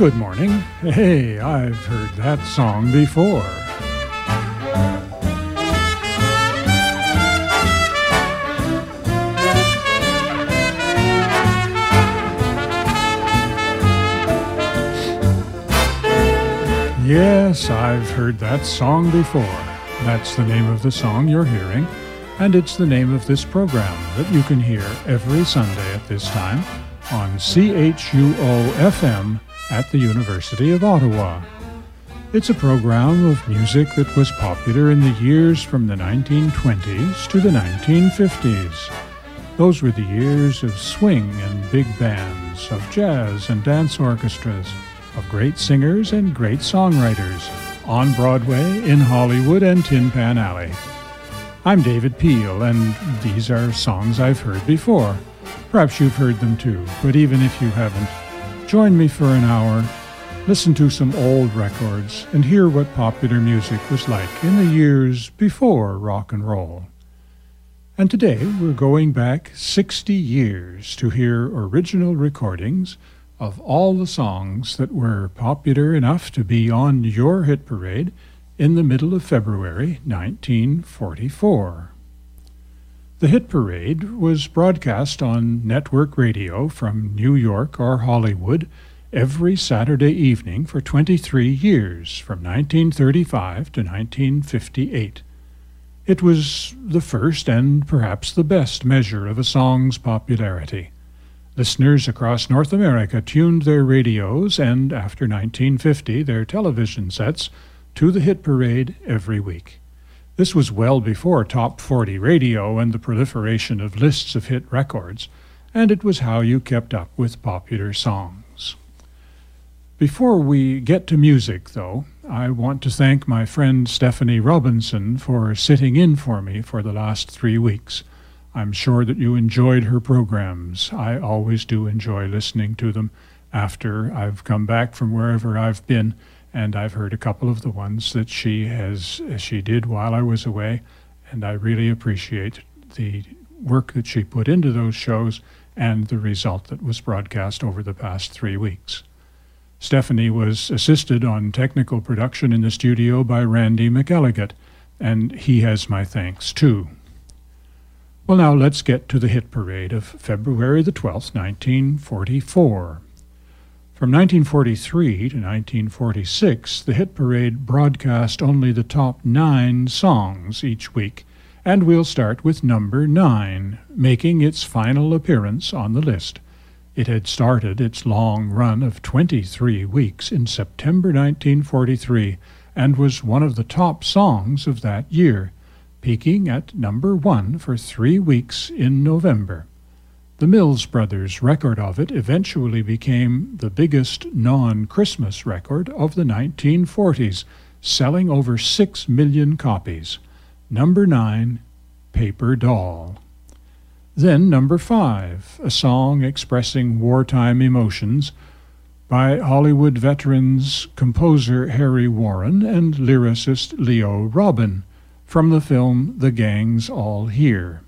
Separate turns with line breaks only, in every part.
Good morning. Hey, I've heard that song before. Yes, I've heard that song before. That's the name of the song you're hearing, and it's the name of this program that you can hear every Sunday at this time on CHUO FM at the University of Ottawa. It's a program of music that was popular in the years from the 1920s to the 1950s. Those were the years of swing and big bands, of jazz and dance orchestras, of great singers and great songwriters, on Broadway, in Hollywood, and Tin Pan Alley. I'm David Peel, and these are songs I've heard before. Perhaps you've heard them too, but even if you haven't, join me for an hour, listen to some old records, and hear what popular music was like in the years before rock and roll. And today we're going back 60 years to hear original recordings of all the songs that were popular enough to be on your hit parade in the middle of February 1944. The Hit Parade was broadcast on network radio from New York or Hollywood every Saturday evening for 23 years, from 1935 to 1958. It was the first and perhaps the best measure of a song's popularity. Listeners across North America tuned their radios and, after 1950, their television sets to the hit parade every week. This was well before Top 40 radio and the proliferation of lists of hit records, and it was how you kept up with popular songs. Before we get to music, though, I want to thank my friend Stephanie Robinson for sitting in for me for the last three weeks. I'm sure that you enjoyed her programs. I always do enjoy listening to them after I've come back from wherever I've been, and I've heard a couple of the ones that she has she did while I was away, and I really appreciate the work that she put into those shows and the result that was broadcast over the past three weeks. Stephanie was assisted on technical production in the studio by Randy McElligott, and he has my thanks too. Well, now let's get to the hit parade of February the 12th, 1944. From 1943 to 1946, the hit parade broadcast only the top nine songs each week, and we'll start with number nine, making its final appearance on the list. It had started its long run of 23 weeks in September 1943 and was one of the top songs of that year peaking at number one for three weeks in November. The Mills Brothers' record of it eventually became the biggest non Christmas record of the 1940s, selling over six million copies. Number nine, Paper Doll. Then number five, a song expressing wartime emotions by Hollywood veterans composer Harry Warren and lyricist Leo Robin from the film The Gang's All Here.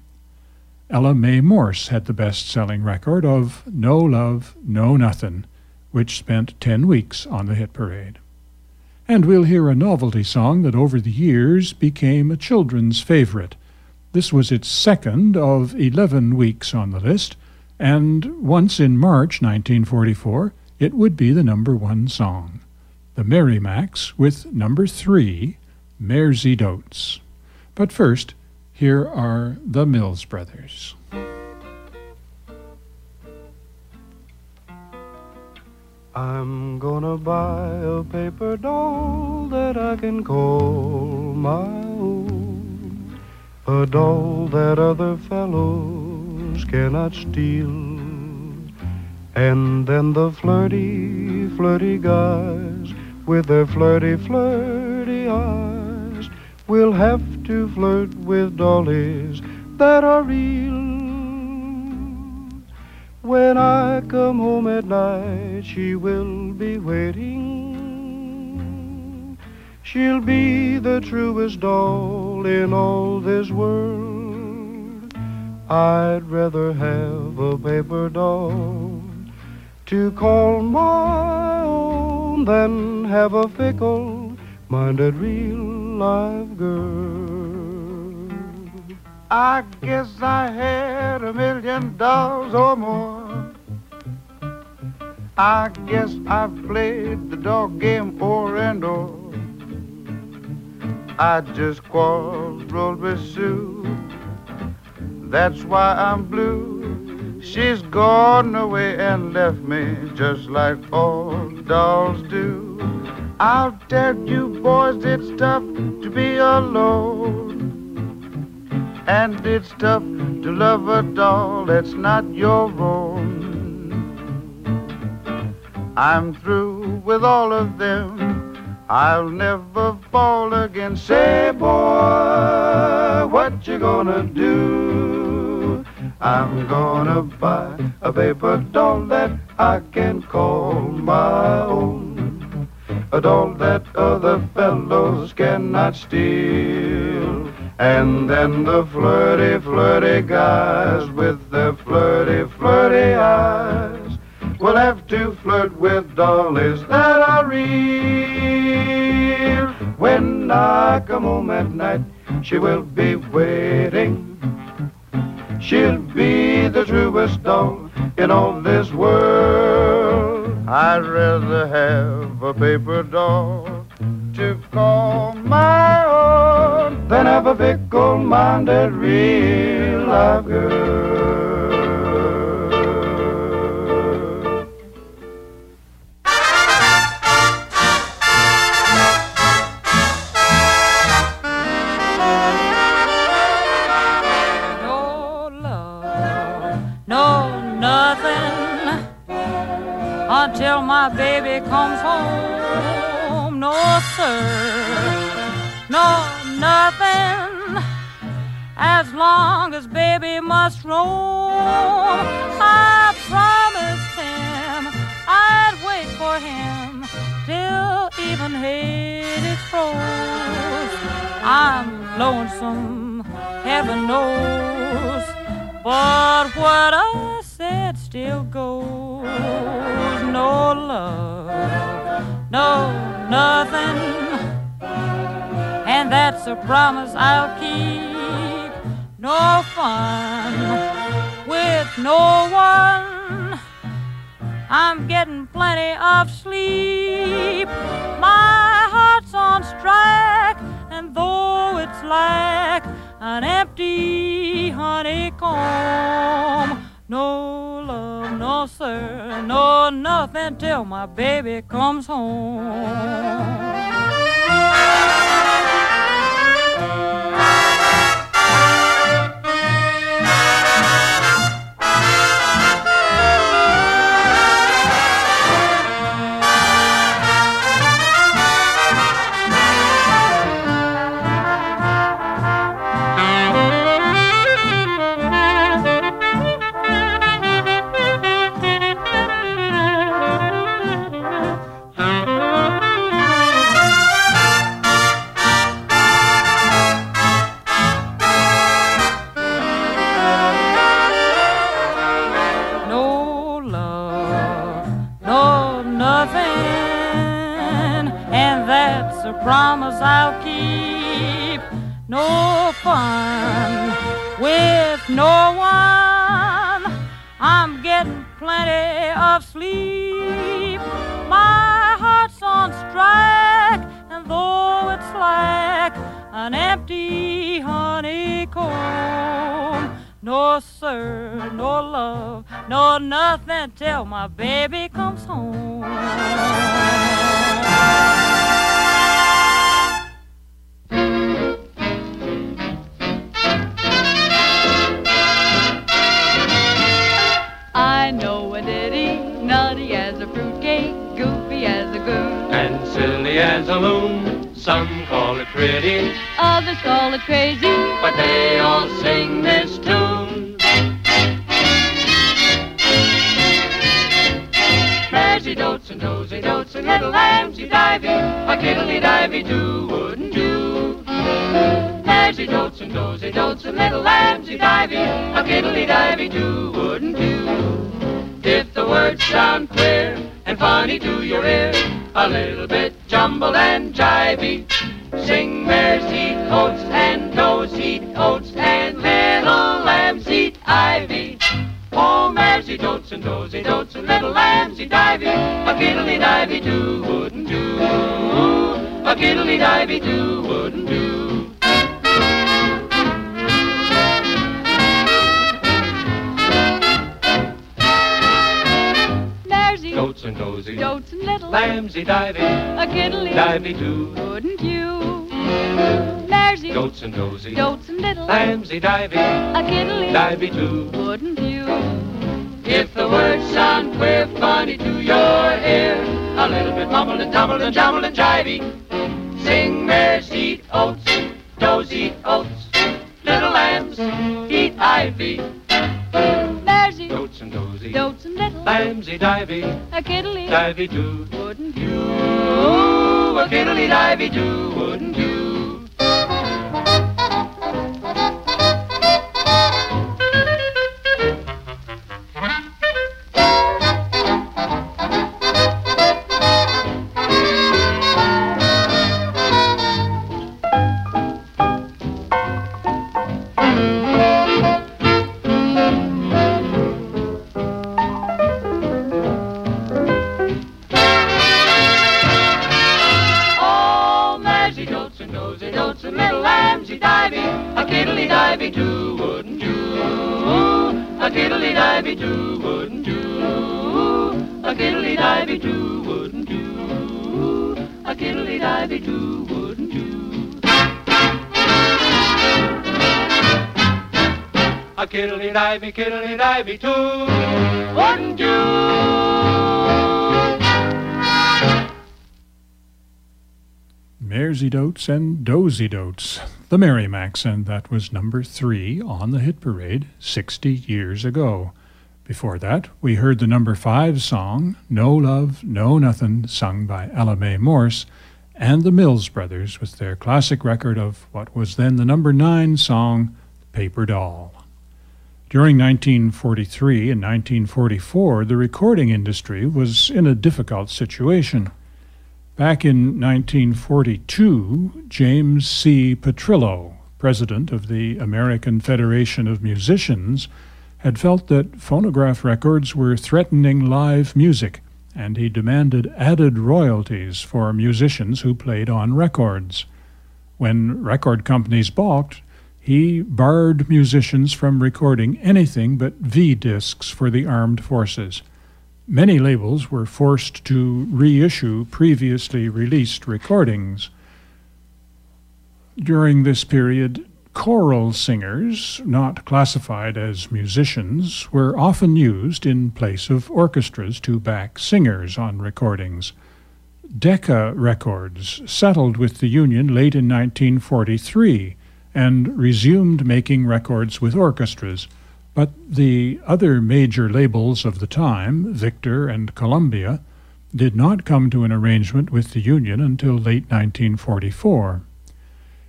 Ella Mae Morse had the best selling record of No Love, No Nothin', which spent 10 weeks on the hit parade. And we'll hear a novelty song that over the years became a children's favorite. This was its second of 11 weeks on the list, and once in March 1944, it would be the number one song. The Merry Macs with number three, Mairzy Doats. But first, here are the Mills Brothers.
I'm gonna buy a paper doll that I can call my own. A doll that other fellows cannot steal. And then the flirty, flirty guys with their flirty, flirty eyes We'll have to flirt with dollies that are real. When I come home at night, she will be waiting. She'll be the truest doll in all this world. I'd rather have a paper doll to call my own
then have a fickle-minded real girl. I guess I had a million dollars or more. I guess I've played the dog game o'er and o'er. I just quarreled with Sue. That's why I'm blue. She's gone away and left me just like all dolls do. I'll tell you boys it's tough to be alone. And it's tough to love a doll that's not your own. I'm through with all of them. I'll never fall again. Say, boy, what you gonna do? I'm gonna buy a paper doll that I can call my own. A doll that other fellows cannot steal. And then the flirty, flirty guys with their flirty, flirty eyes will have to flirt with dollies that are real. When I come home at night, she will be waiting. She'll be the truest doll in all this world. I'd rather have a paper doll to call my own than have a fickle-minded real live girl.
Until my baby comes home. No, sir, no, nothing. As long as baby must roam, I promised him I'd wait for him till even hate Hades froze. I'm lonesome, heaven knows, but what I said still goes love, no nothing. And that's a promise I'll keep. No fun with no one. I'm getting plenty of sleep. My heart's on strike, and though it's like an empty honeycomb, no no no nothing till my baby comes home. Till my baby comes home.
And
tumbled and jivey, sing mares eat oats, does eat oats, little lambs eat ivy,
Mares eat
goats and dozy,
goats and little
lambsy divey,
a kiddly
divey do.
wouldn't you?
A kiddly divey do, Dotes and Dozy Dotes, the
Merry Macs, and that was number three on the hit parade 60 years ago. Before that, we heard the number five song, No Love, No Nothin', sung by Ella Mae Morse, and the Mills Brothers with their classic record of what was then the number nine song, Paper Doll. During 1943 and 1944, the recording industry was in a difficult situation. Back in 1942, James C. Petrillo, president of the American Federation of Musicians, had felt that phonograph records were threatening live music, and he demanded added royalties for musicians who played on records. When record companies balked, he barred musicians from recording anything but V discs for the armed forces. Many labels were forced to reissue previously released recordings. During this period, choral singers, not classified as musicians, were often used in place of orchestras to back singers on recordings. Decca Records settled with the Union late in 1943 and resumed making records with orchestras. But the other major labels of the time, Victor and Columbia, did not come to an arrangement with the Union until late 1944.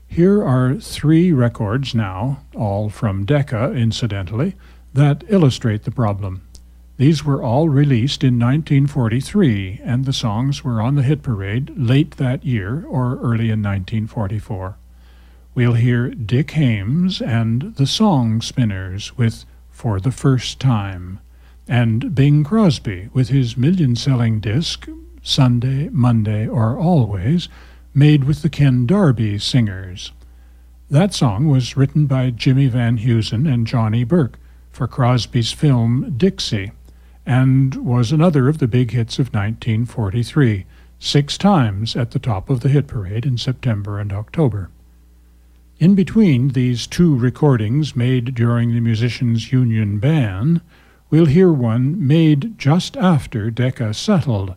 Here are three records now, all from Decca, incidentally, that illustrate the problem. These were all released in 1943, and the songs were on the hit parade late that year or early in 1944. We'll hear Dick Haymes and the Song Spinners with For the First Time, and Bing Crosby with his million selling disc, Sunday, Monday, or Always, made with the Ken Darby Singers. That song was written by Jimmy Van Heusen and Johnny Burke for Crosby's film Dixie, and was another of the big hits of 1943, six times at the top of the hit parade in September and October. In between these two recordings made during the Musicians' Union ban, we'll hear one made just after Decca settled,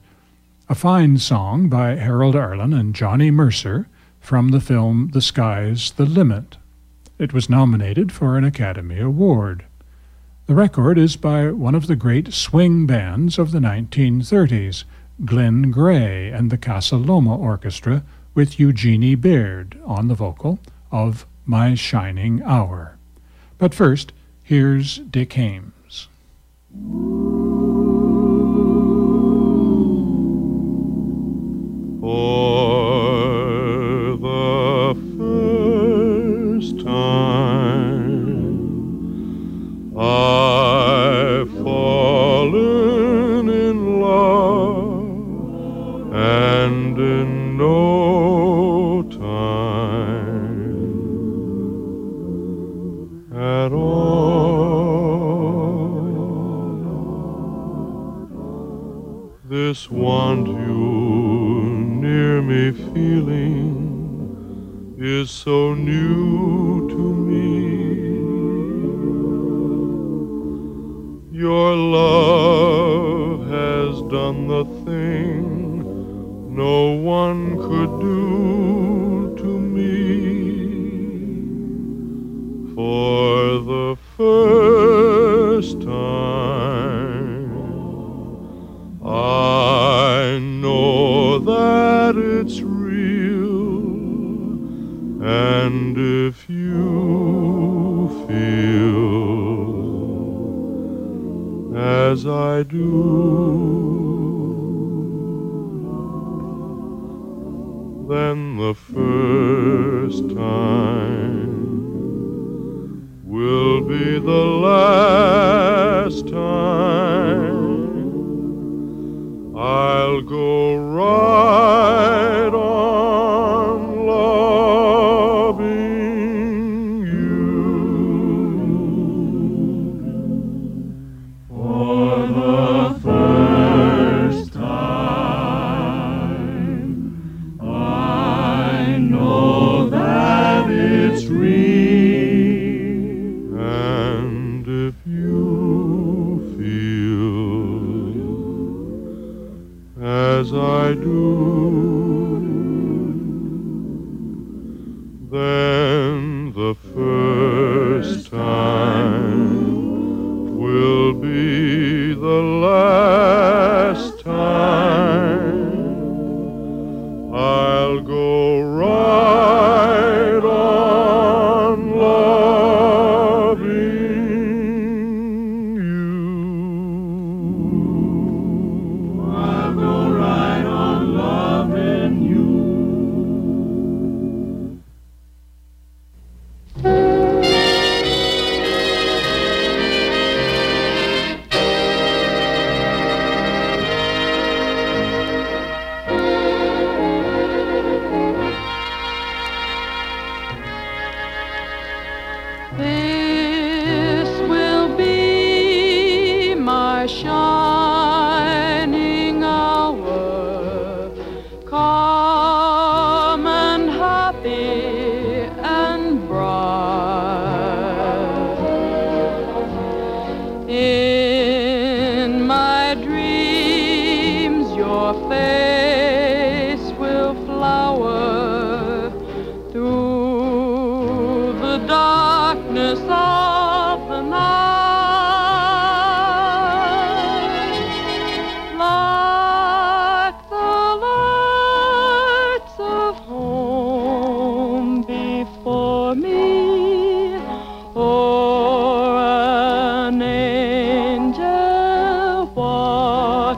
a fine song by Harold Arlen and Johnny Mercer from the film The Sky's the Limit. It was nominated for an Academy Award. The record is by one of the great swing bands of the 1930s, Glen Gray and the Casa Loma Orchestra, with Eugenie Baird on the vocal of My Shining Hour. But first, here's Dick
Haymes. is so new to me. Your love has done the thing no one could do. as I do.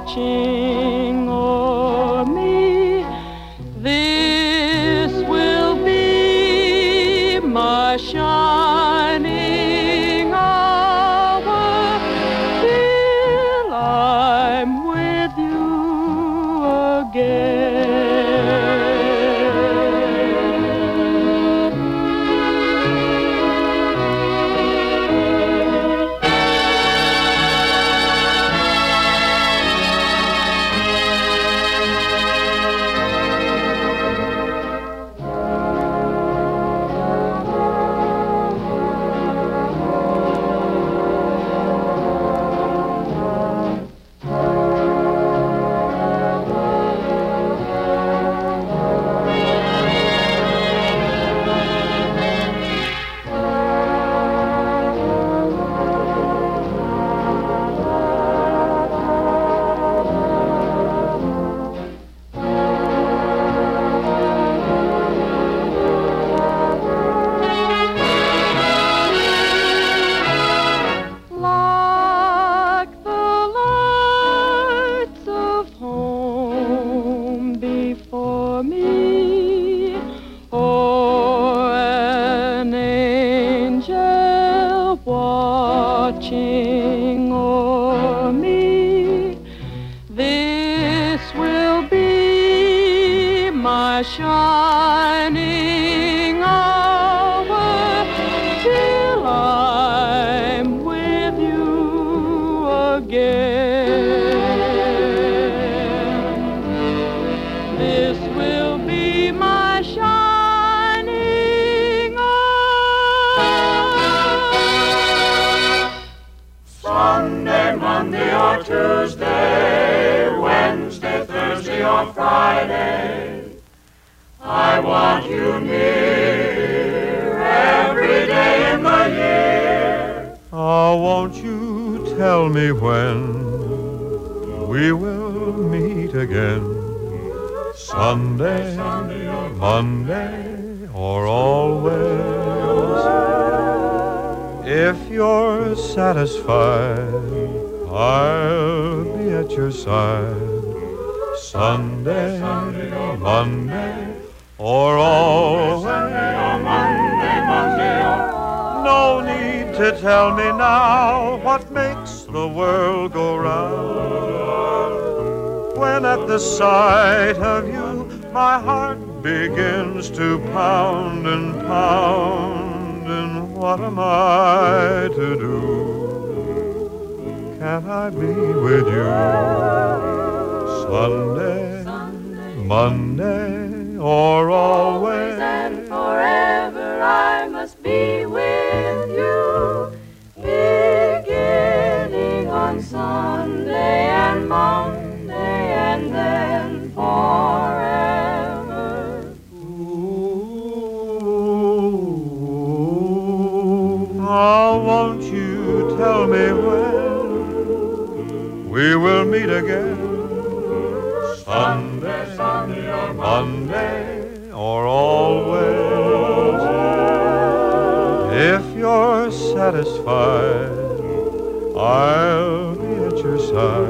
watching. The
sight of you, my heart begins to pound and pound. And what am I to do? Can I be with you? Sunday, Monday,
at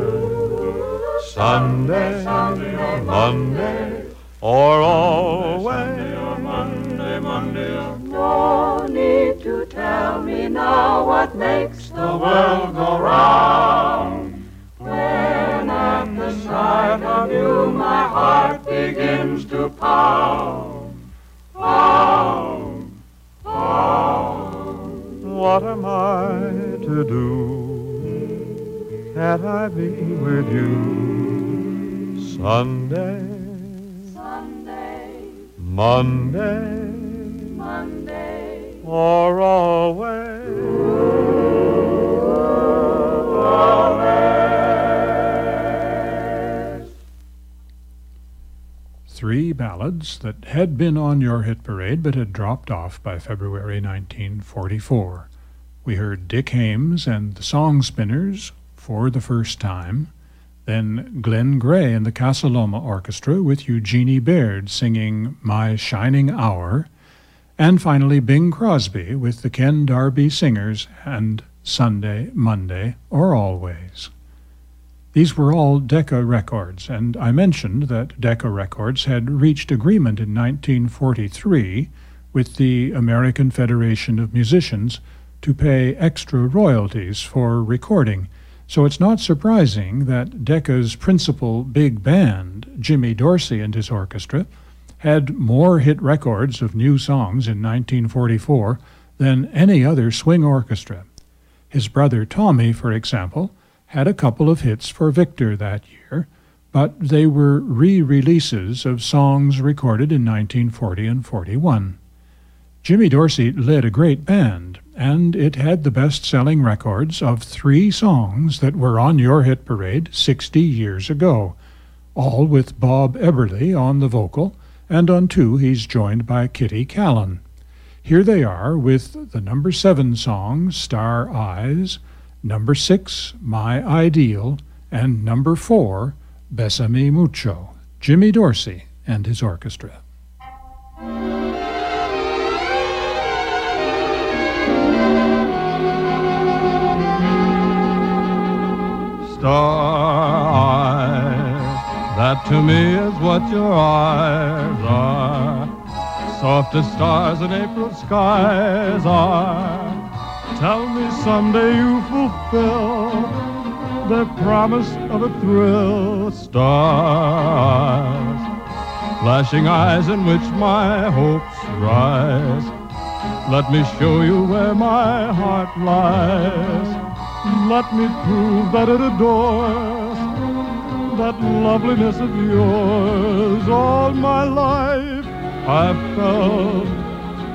your side. Sunday, Monday,
or always. Monday, Monday or
No need to tell me now what makes the world go round. When at the sight of you my heart begins to pound, pound, pound.
What am I to do? Can't I be with you Sunday,
Sunday,
Monday,
Monday,
or always?
Three ballads that had been on your hit parade but had dropped off by February 1944. We heard Dick Haymes and the Song Spinners for the first time, then Glen Gray and the Casa Loma Orchestra with Eugenie Baird singing My Shining Hour, and finally Bing Crosby with the Ken Darby Singers and Sunday, Monday, or Always. These were all Decca records, and I mentioned that Decca Records had reached agreement in 1943 with the American Federation of Musicians to pay extra royalties for recording. So it's not surprising that Decca's principal big band, Jimmy Dorsey and his orchestra, had more hit records of new songs in 1944 than any other swing orchestra. His brother Tommy, for example, had a couple of hits for Victor that year, but they were re releases of songs recorded in 1940 and 41. Jimmy Dorsey led a great band, and it had the best selling records of three songs that were on your hit parade 60 years ago, all with Bob Eberly on the vocal, and on two he's joined by Kitty Kallen. Here they are with the number seven song, Star Eyes, number six, My Ideal, and number four, Besame Mucho, Jimmy Dorsey and his orchestra.
Star eyes, that to me is what your eyes are. Soft as stars in April skies are. Tell me someday you fulfill the promise of a thrill. Stars, flashing eyes in which my hopes rise. Let me show you where my heart lies. Let me prove that it adores that loveliness of yours. All my life I've felt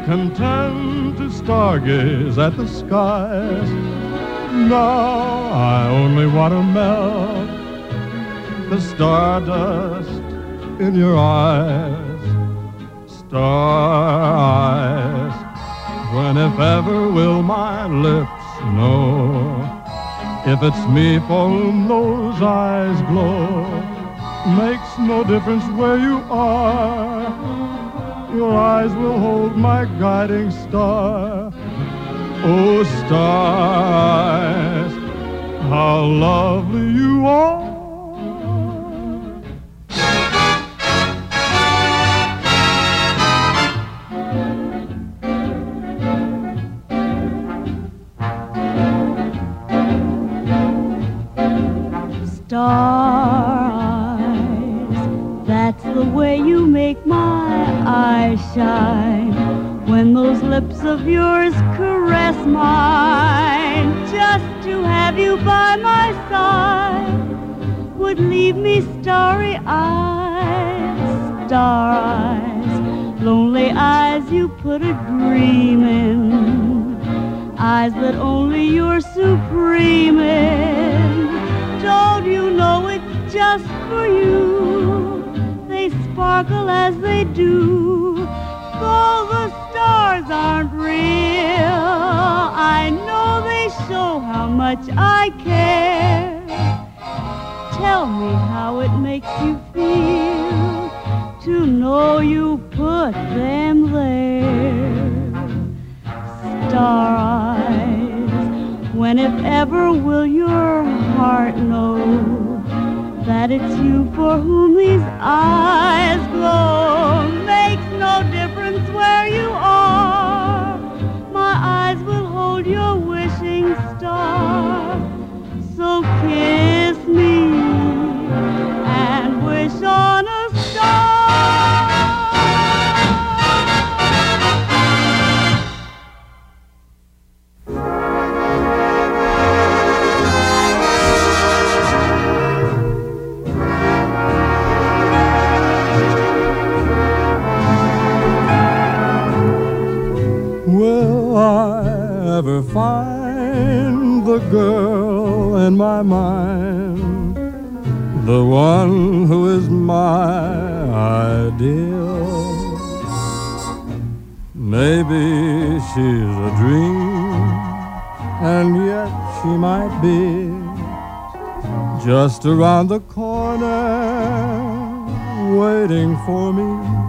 content to stargaze at the skies.
Now I only want to melt the stardust in your eyes, star eyes. When if ever will my lips know if it's me for whom those eyes glow. Makes no difference where you are. Your eyes will hold my guiding star. Oh, stars, how lovely you are.
Put a dream in, eyes that only you're supreme in. Don't you know it's just for you? They sparkle as they do. Though the stars aren't real, I know they show how much I care. Tell me how it makes you feel to know you Star eyes, when if ever will your heart know that it's you for whom these eyes glow.
Will I ever find the girl in my mind? The one who is my ideal? Maybe she's a dream, and yet she might be just around the corner, waiting for me.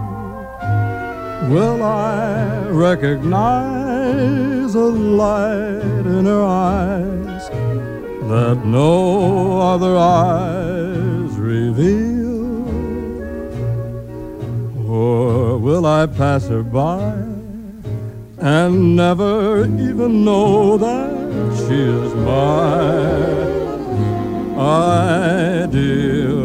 Will I recognize a light in her eyes that no other eyes reveal? Or will I pass her by and never even know that she is my ideal?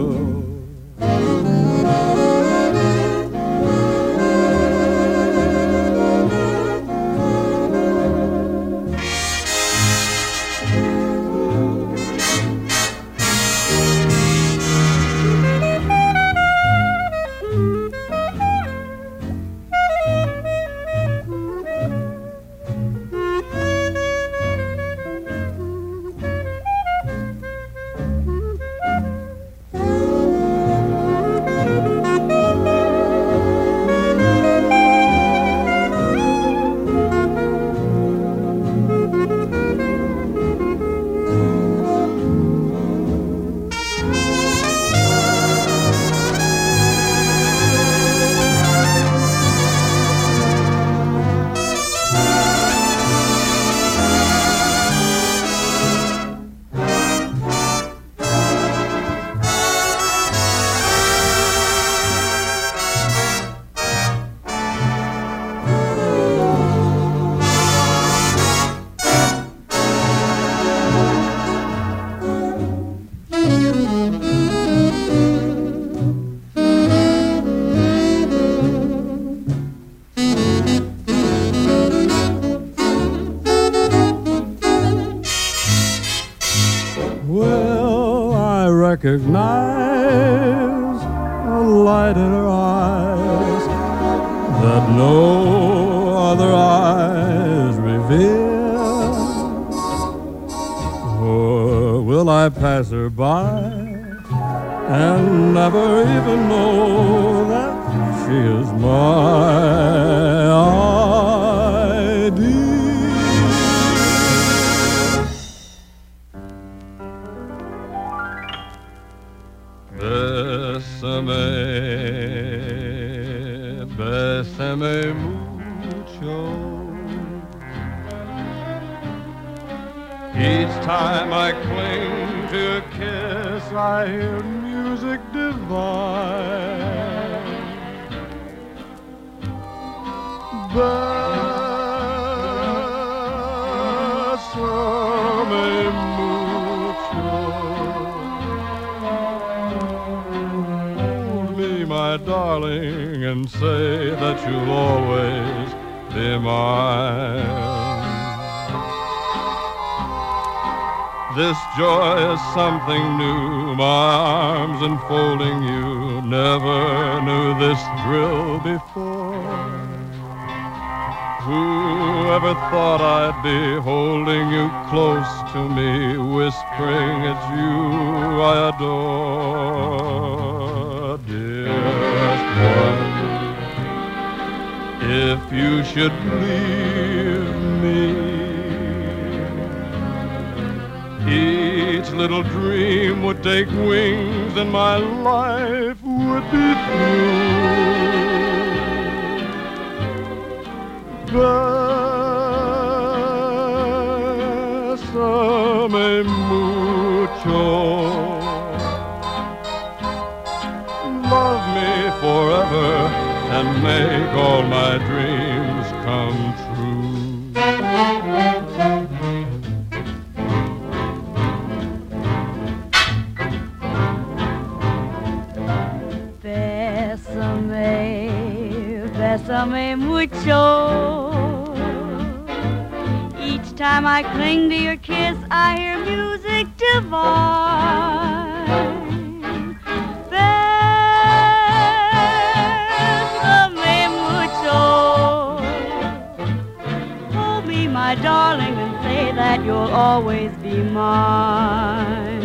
Recognize thought I'd be holding you close to me, whispering it's you I adore dearest one. If you should leave me, each little dream would take wings and my life would be through. Bésame mucho. Love me forever and make all my dreams come true.
Bésame, bésame mucho. Time I cling to your kiss, I hear music divine. There's the. Hold me, my darling, and say that you'll always be mine.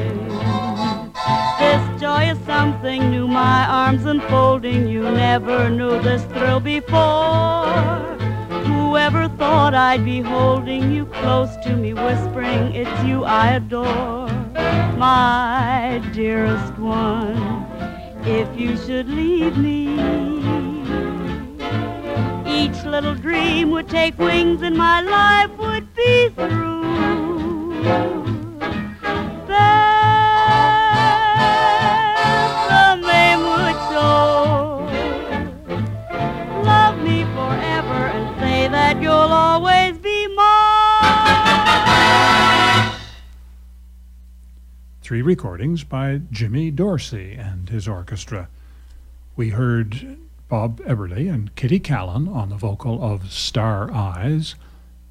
This joy is something new, my arms enfolding you. Never knew this thrill before. Whoever thought I'd be holding you close to me, whispering, It's you I adore, my dearest one. If you should leave me, each little dream would take wings and my life would be through. Bésame
Three recordings by Jimmy Dorsey and his orchestra. We heard Bob Eberly and Kitty Kallen on the vocal of Star Eyes.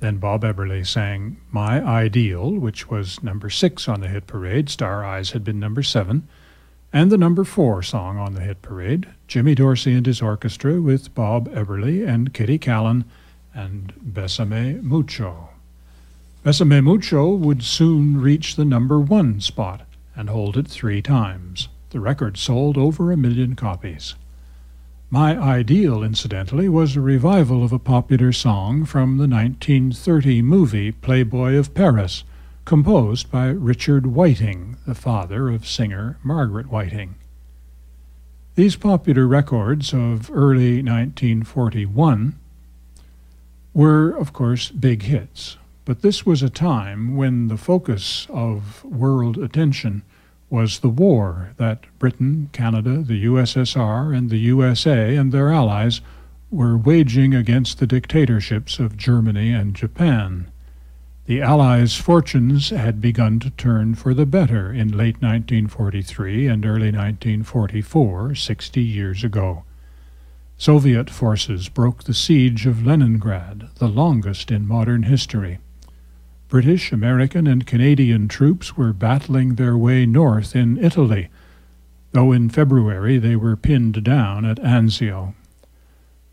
Then Bob Eberly sang My Ideal, which was number six on the hit parade. Star Eyes had been number seven. And the number four song on the hit parade, Jimmy Dorsey and his orchestra with Bob Eberly and Kitty Kallen and Besame Mucho. Besame Mucho would soon reach the number one spot and hold it three times. The record sold over a million copies. My Ideal, incidentally, was a revival of a popular song from the 1930 movie Playboy of Paris, composed by Richard Whiting, the father of singer Margaret Whiting. These popular records of early 1941 were, of course, big hits, but this was a time when the focus of world attention was the war that Britain, Canada, the USSR, and the USA and their allies were waging against the dictatorships of Germany and Japan. The Allies' fortunes had begun to turn for the better in late 1943 and early 1944, 60 years ago. Soviet forces broke the siege of Leningrad, the longest in modern history. British, American, and Canadian troops were battling their way north in Italy, though in February they were pinned down at Anzio.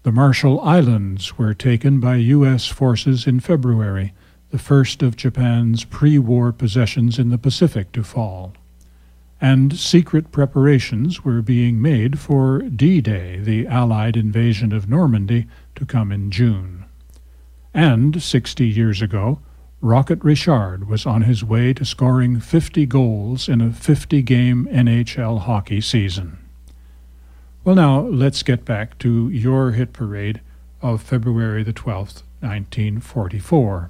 The Marshall Islands were taken by U.S. forces in February, the first of Japan's pre war possessions in the Pacific to fall. And secret preparations were being made for D Day, the Allied invasion of Normandy, to come in June. And sixty years ago, Rocket Richard was on his way to scoring 50 goals in a 50 game NHL hockey season. Well, now let's get back to your hit parade of February the 12th, 1944.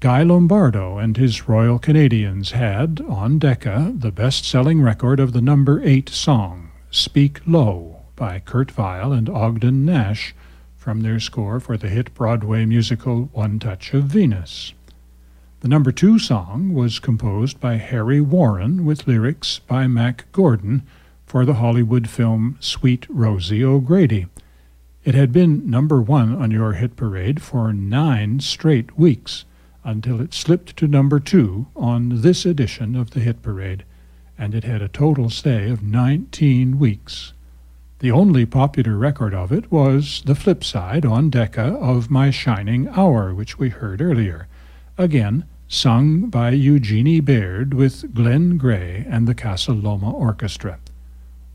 Guy Lombardo and his Royal Canadians had, on Decca, the best selling record of the number eight song, Speak Low, by Kurt Weill and Ogden Nash, from their score for the hit Broadway musical One Touch of Venus. The number two song was composed by Harry Warren with lyrics by Mack Gordon for the Hollywood film Sweet Rosie O'Grady. It had been number one on your hit parade for nine straight weeks until it slipped to number two on this edition of the hit parade, and it had a total stay of 19 weeks. The only popular record of it was the flip side on Decca of My Shining Hour, which we heard earlier. Again, sung by Eugenie Baird with Glen Gray and the Casa Loma Orchestra.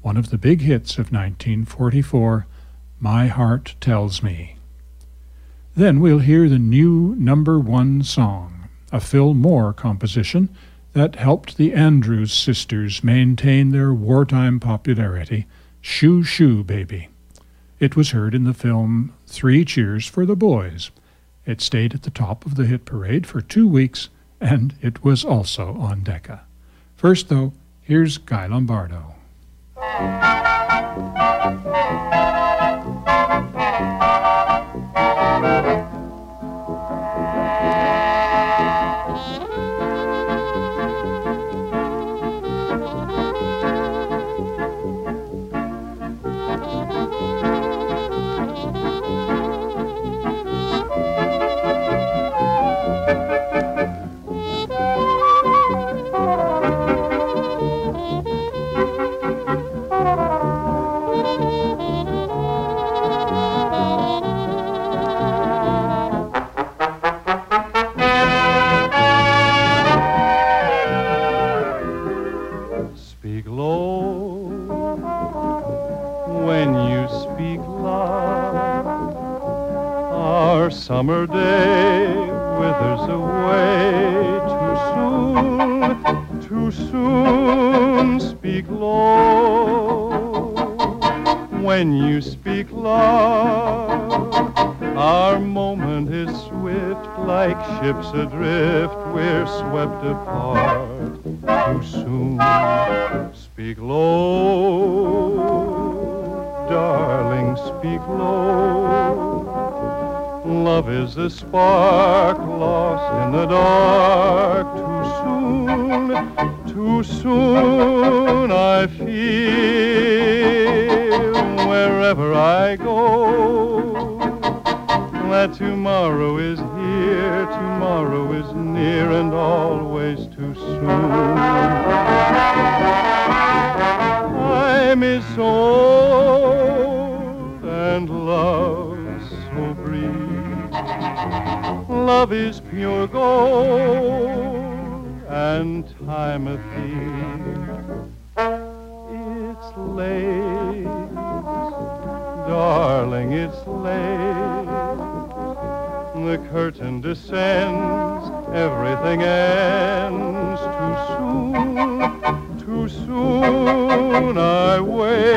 One of the big hits of 1944, My Heart Tells Me. Then we'll hear the new number one song, a Phil Moore composition that helped the Andrews sisters maintain their wartime popularity, Shoo Shoo Baby. It was heard in the film Three Cheers for the Boys. It stayed at the top of the hit parade for two weeks, and it was also on Decca. First, though, here's Guy Lombardo.
And time thief. It's late, darling, it's late. The curtain descends, everything ends too soon, too soon. I wait,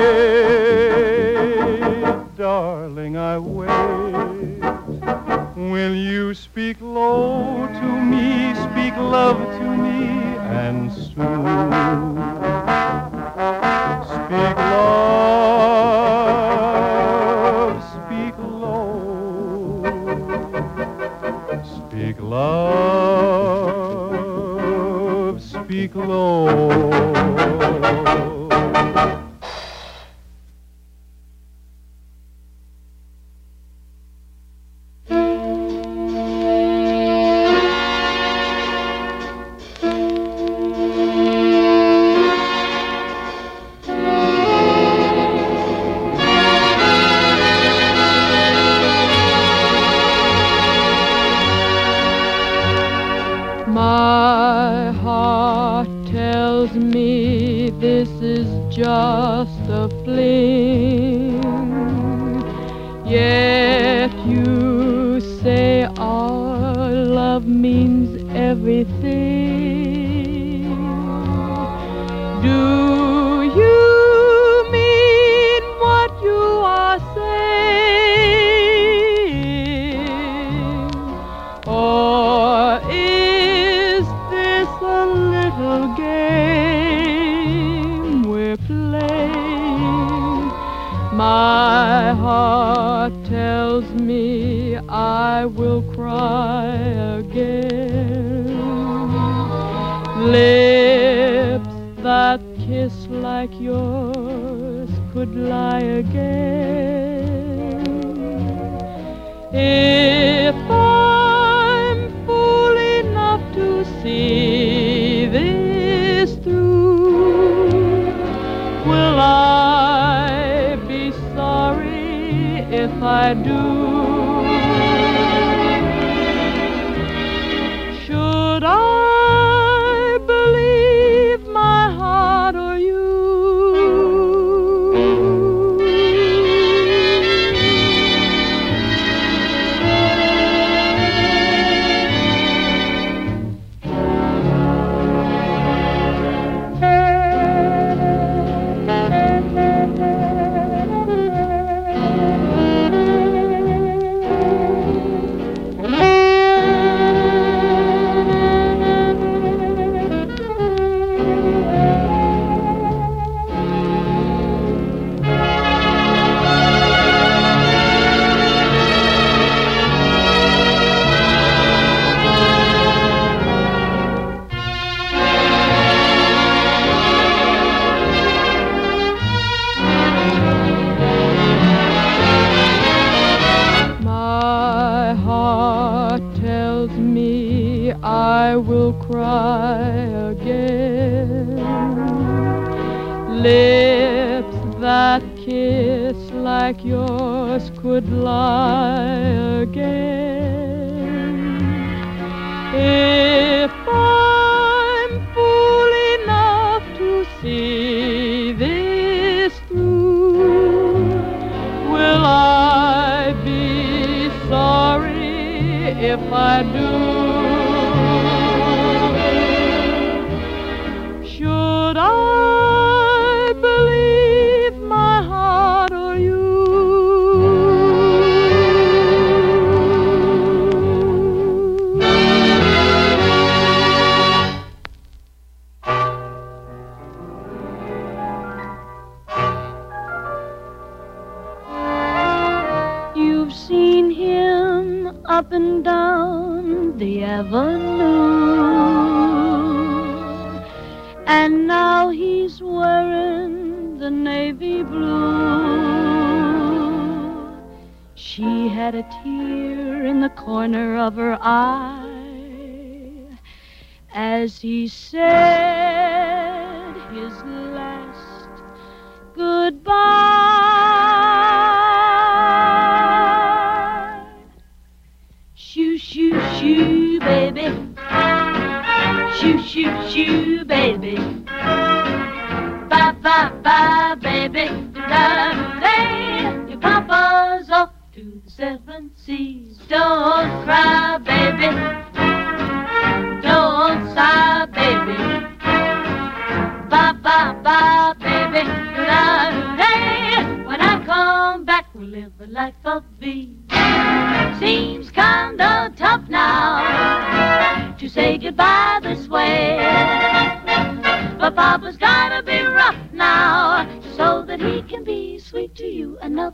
darling, I wait. Will you speak low to me, speak love to me, and soon speak
My heart tells me I will cry again. Lips that kiss like yours could lie again. If I'm fool enough to see this through, will I? I do.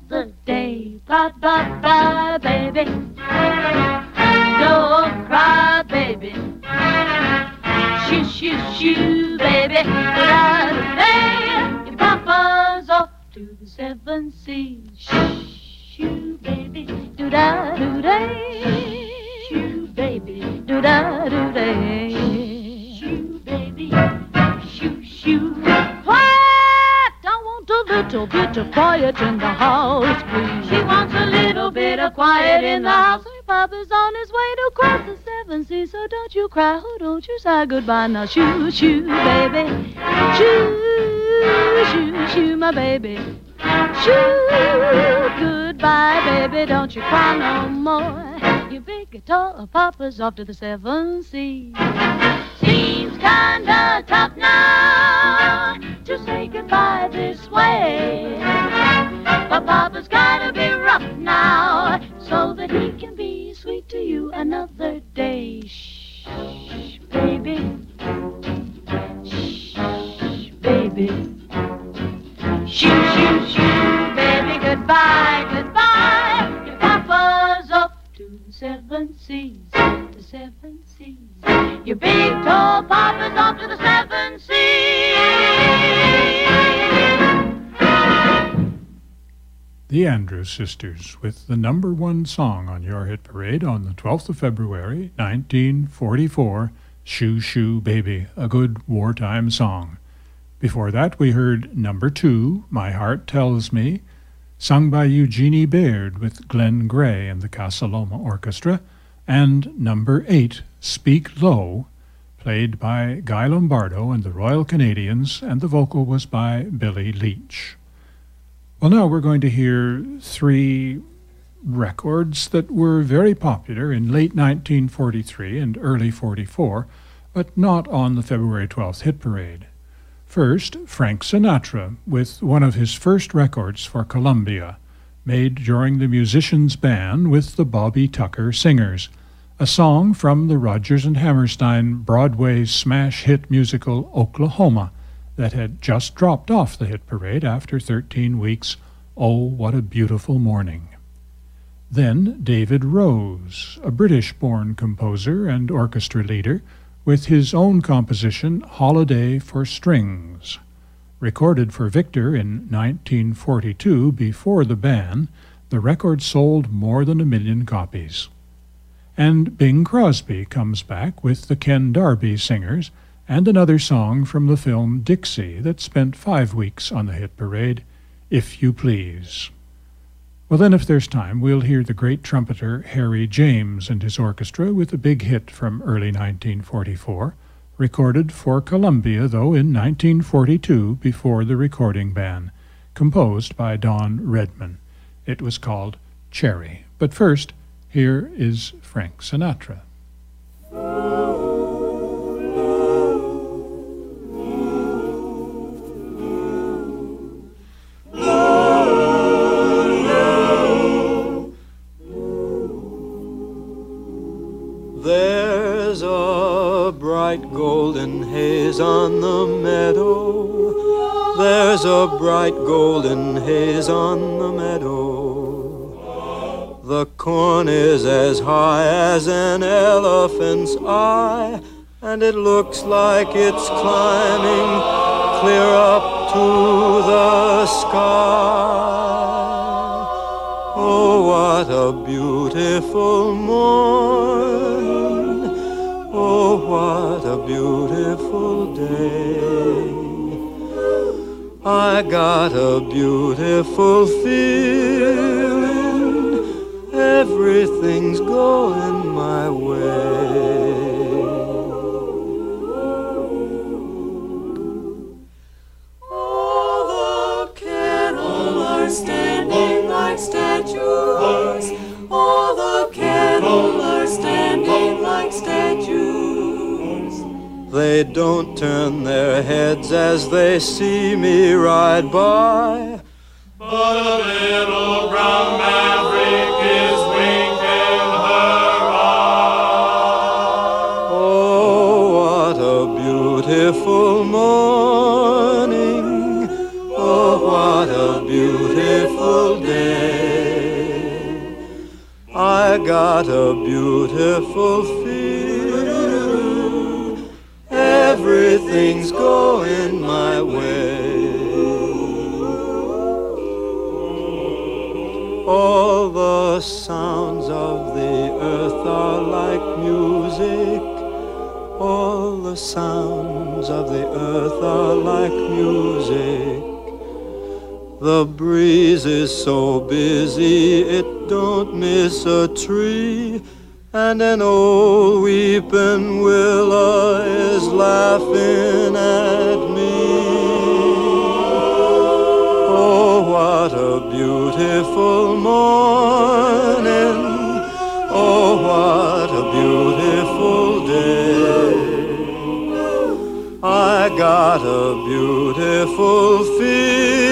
The day. Bye bye bye, baby. Don't you sigh goodbye now. Shoo, shoo, baby. Shoo, shoo, shoo, my baby. Shoo, goodbye, baby, don't you cry no more. You big guitar, Papa's off to the seven seas. Seems kinda tough now to say goodbye this way. But Papa's gotta be rough now so that he can be sweet to you another day. Shh, baby. Shh, baby. Shoo, shoo, shoo, baby, goodbye, goodbye. Your Papa's off to the seven seas, the seven seas. Your big tall Papa's off to the seven seas.
The Andrews Sisters with the number one song on your hit parade on the 12th of February, 1944, Shoo Shoo Baby, a good wartime song. Before that, we heard number two, My Heart Tells Me, sung by Eugenie Baird with Glen Gray and the Casa Loma Orchestra, and number eight, Speak Low, played by Guy Lombardo and the Royal Canadians, and the vocal was by Billy Leach. Well, now we're going to hear three records that were very popular in late 1943 and early 44, but not on the February 12th hit parade. First, Frank Sinatra with one of his first records for Columbia, made during the musicians' ban with the Bobby Tucker Singers, a song from the Rodgers and Hammerstein Broadway smash hit musical Oklahoma that had just dropped off the hit parade after 13 weeks. Oh, what a beautiful morning. Then David Rose, a British born composer and orchestra leader, with his own composition Holiday for Strings. Recorded for Victor in 1942 before the ban, the record sold more than a million copies. And Bing Crosby comes back with the Ken Darby Singers and another song from the film Dixie that spent five weeks on the hit parade, If You Please. Well, then, if there's time, we'll hear the great trumpeter Harry James and his orchestra with a big hit from early 1944, recorded for Columbia, though, in 1942 before the recording ban, composed by Don Redman. It was called Cherry. But first, here is Frank Sinatra.
Bright golden haze on the meadow. There's a bright golden haze on the meadow. The corn is as high as an elephant's eye, and it looks like it's climbing clear up to the sky. Oh, what a beautiful morning. What a beautiful day. I got a beautiful feeling. Everything's going my way.
All the cattle are standing like statues. All the cattle
They don't turn their heads as they see me ride by.
But a little brown maverick is winking her eye.
Oh, what a beautiful morning. Oh, what a beautiful day. I got a beautiful Everything's going my way. All the sounds of the earth are like music. All the sounds of the earth are like music. The breeze is so busy it don't miss a tree. And an old weeping willow is laughing at me. Oh, what a beautiful morning. Oh, what a beautiful day. I got a beautiful feeling.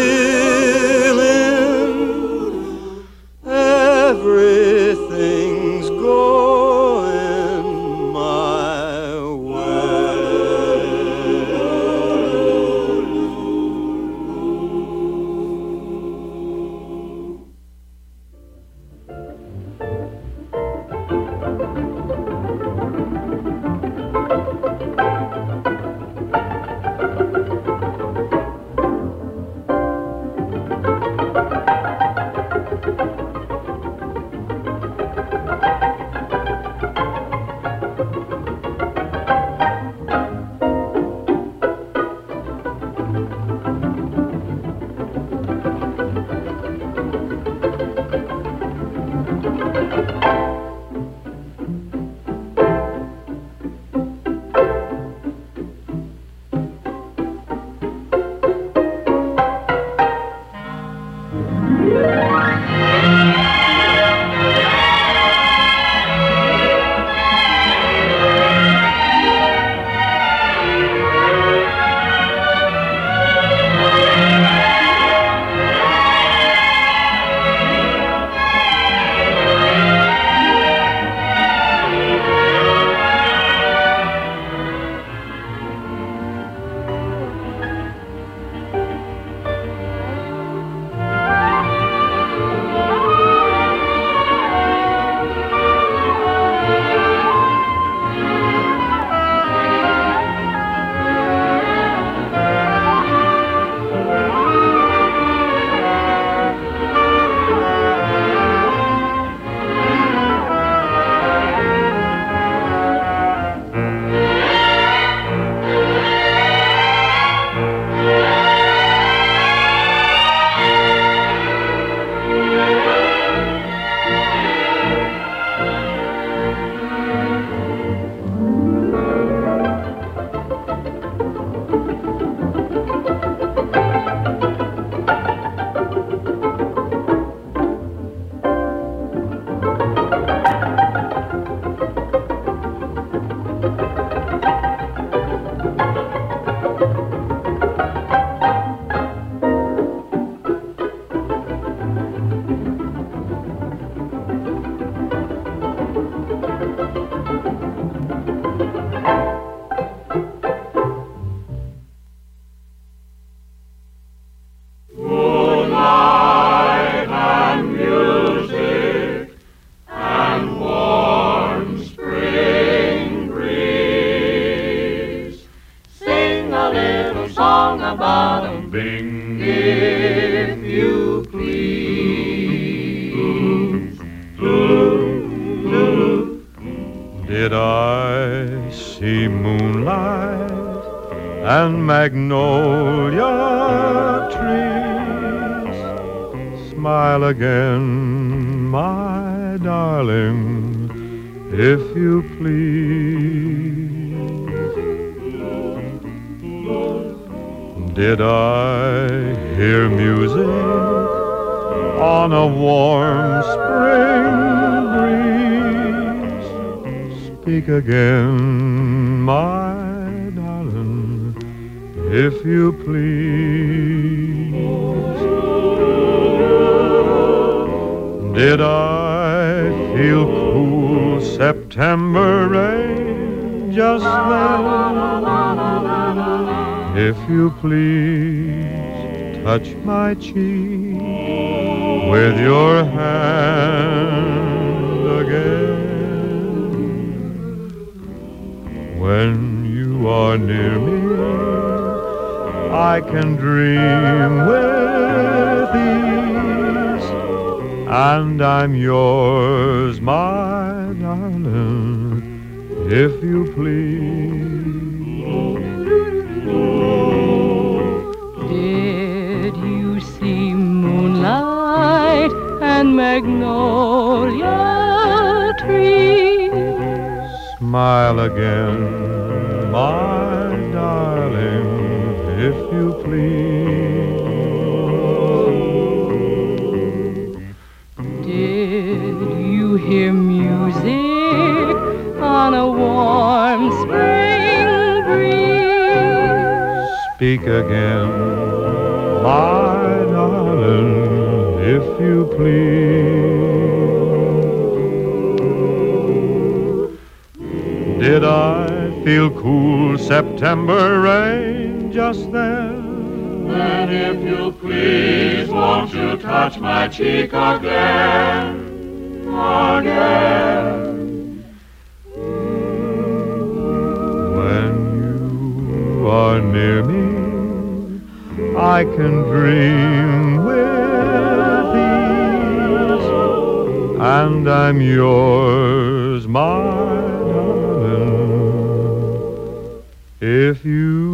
Did I hear music on a warm spring breeze? Speak again, my darling, if you please. Did I feel cool September rain just then? If you please, touch my cheek with your hand again. When you are near me, I can dream with ease, and I'm yours, my darling, if you please.
Magnolia tree.
Smile again, my darling, if you please.
Did you hear music on a warm spring breeze?
Speak again, my if you please. Did I feel cool September rain just then?
And if you please, won't you touch my cheek again? Again.
When you are near me, I can dream and I'm yours, my darling, if you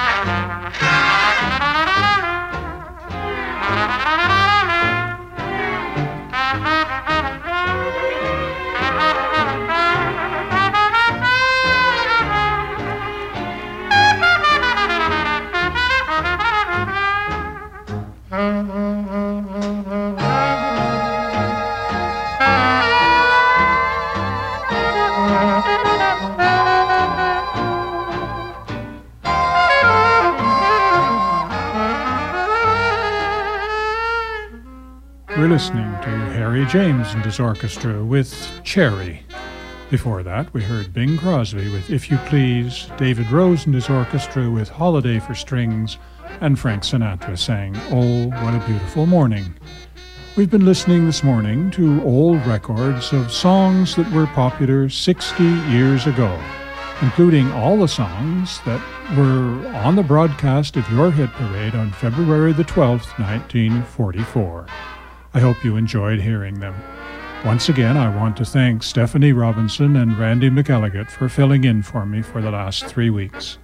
James and his orchestra with Cherry. Before that, we heard Bing Crosby with If You Please, David Rose and his orchestra with Holiday for Strings, and Frank Sinatra sang Oh, What a Beautiful Morning. We've been listening this morning to old records of songs that were popular 60 years ago, including all the songs that were on the broadcast of your hit parade on February the 12th, 1944. I hope you enjoyed hearing them. Once again, I want to thank Stephanie Robinson and Randy McElligott for filling in for me for the last three weeks.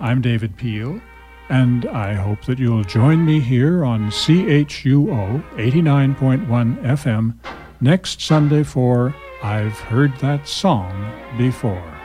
I'm David Peel, and I hope that you'll join me here on CHUO 89.1 FM next Sunday for I've Heard That Song Before.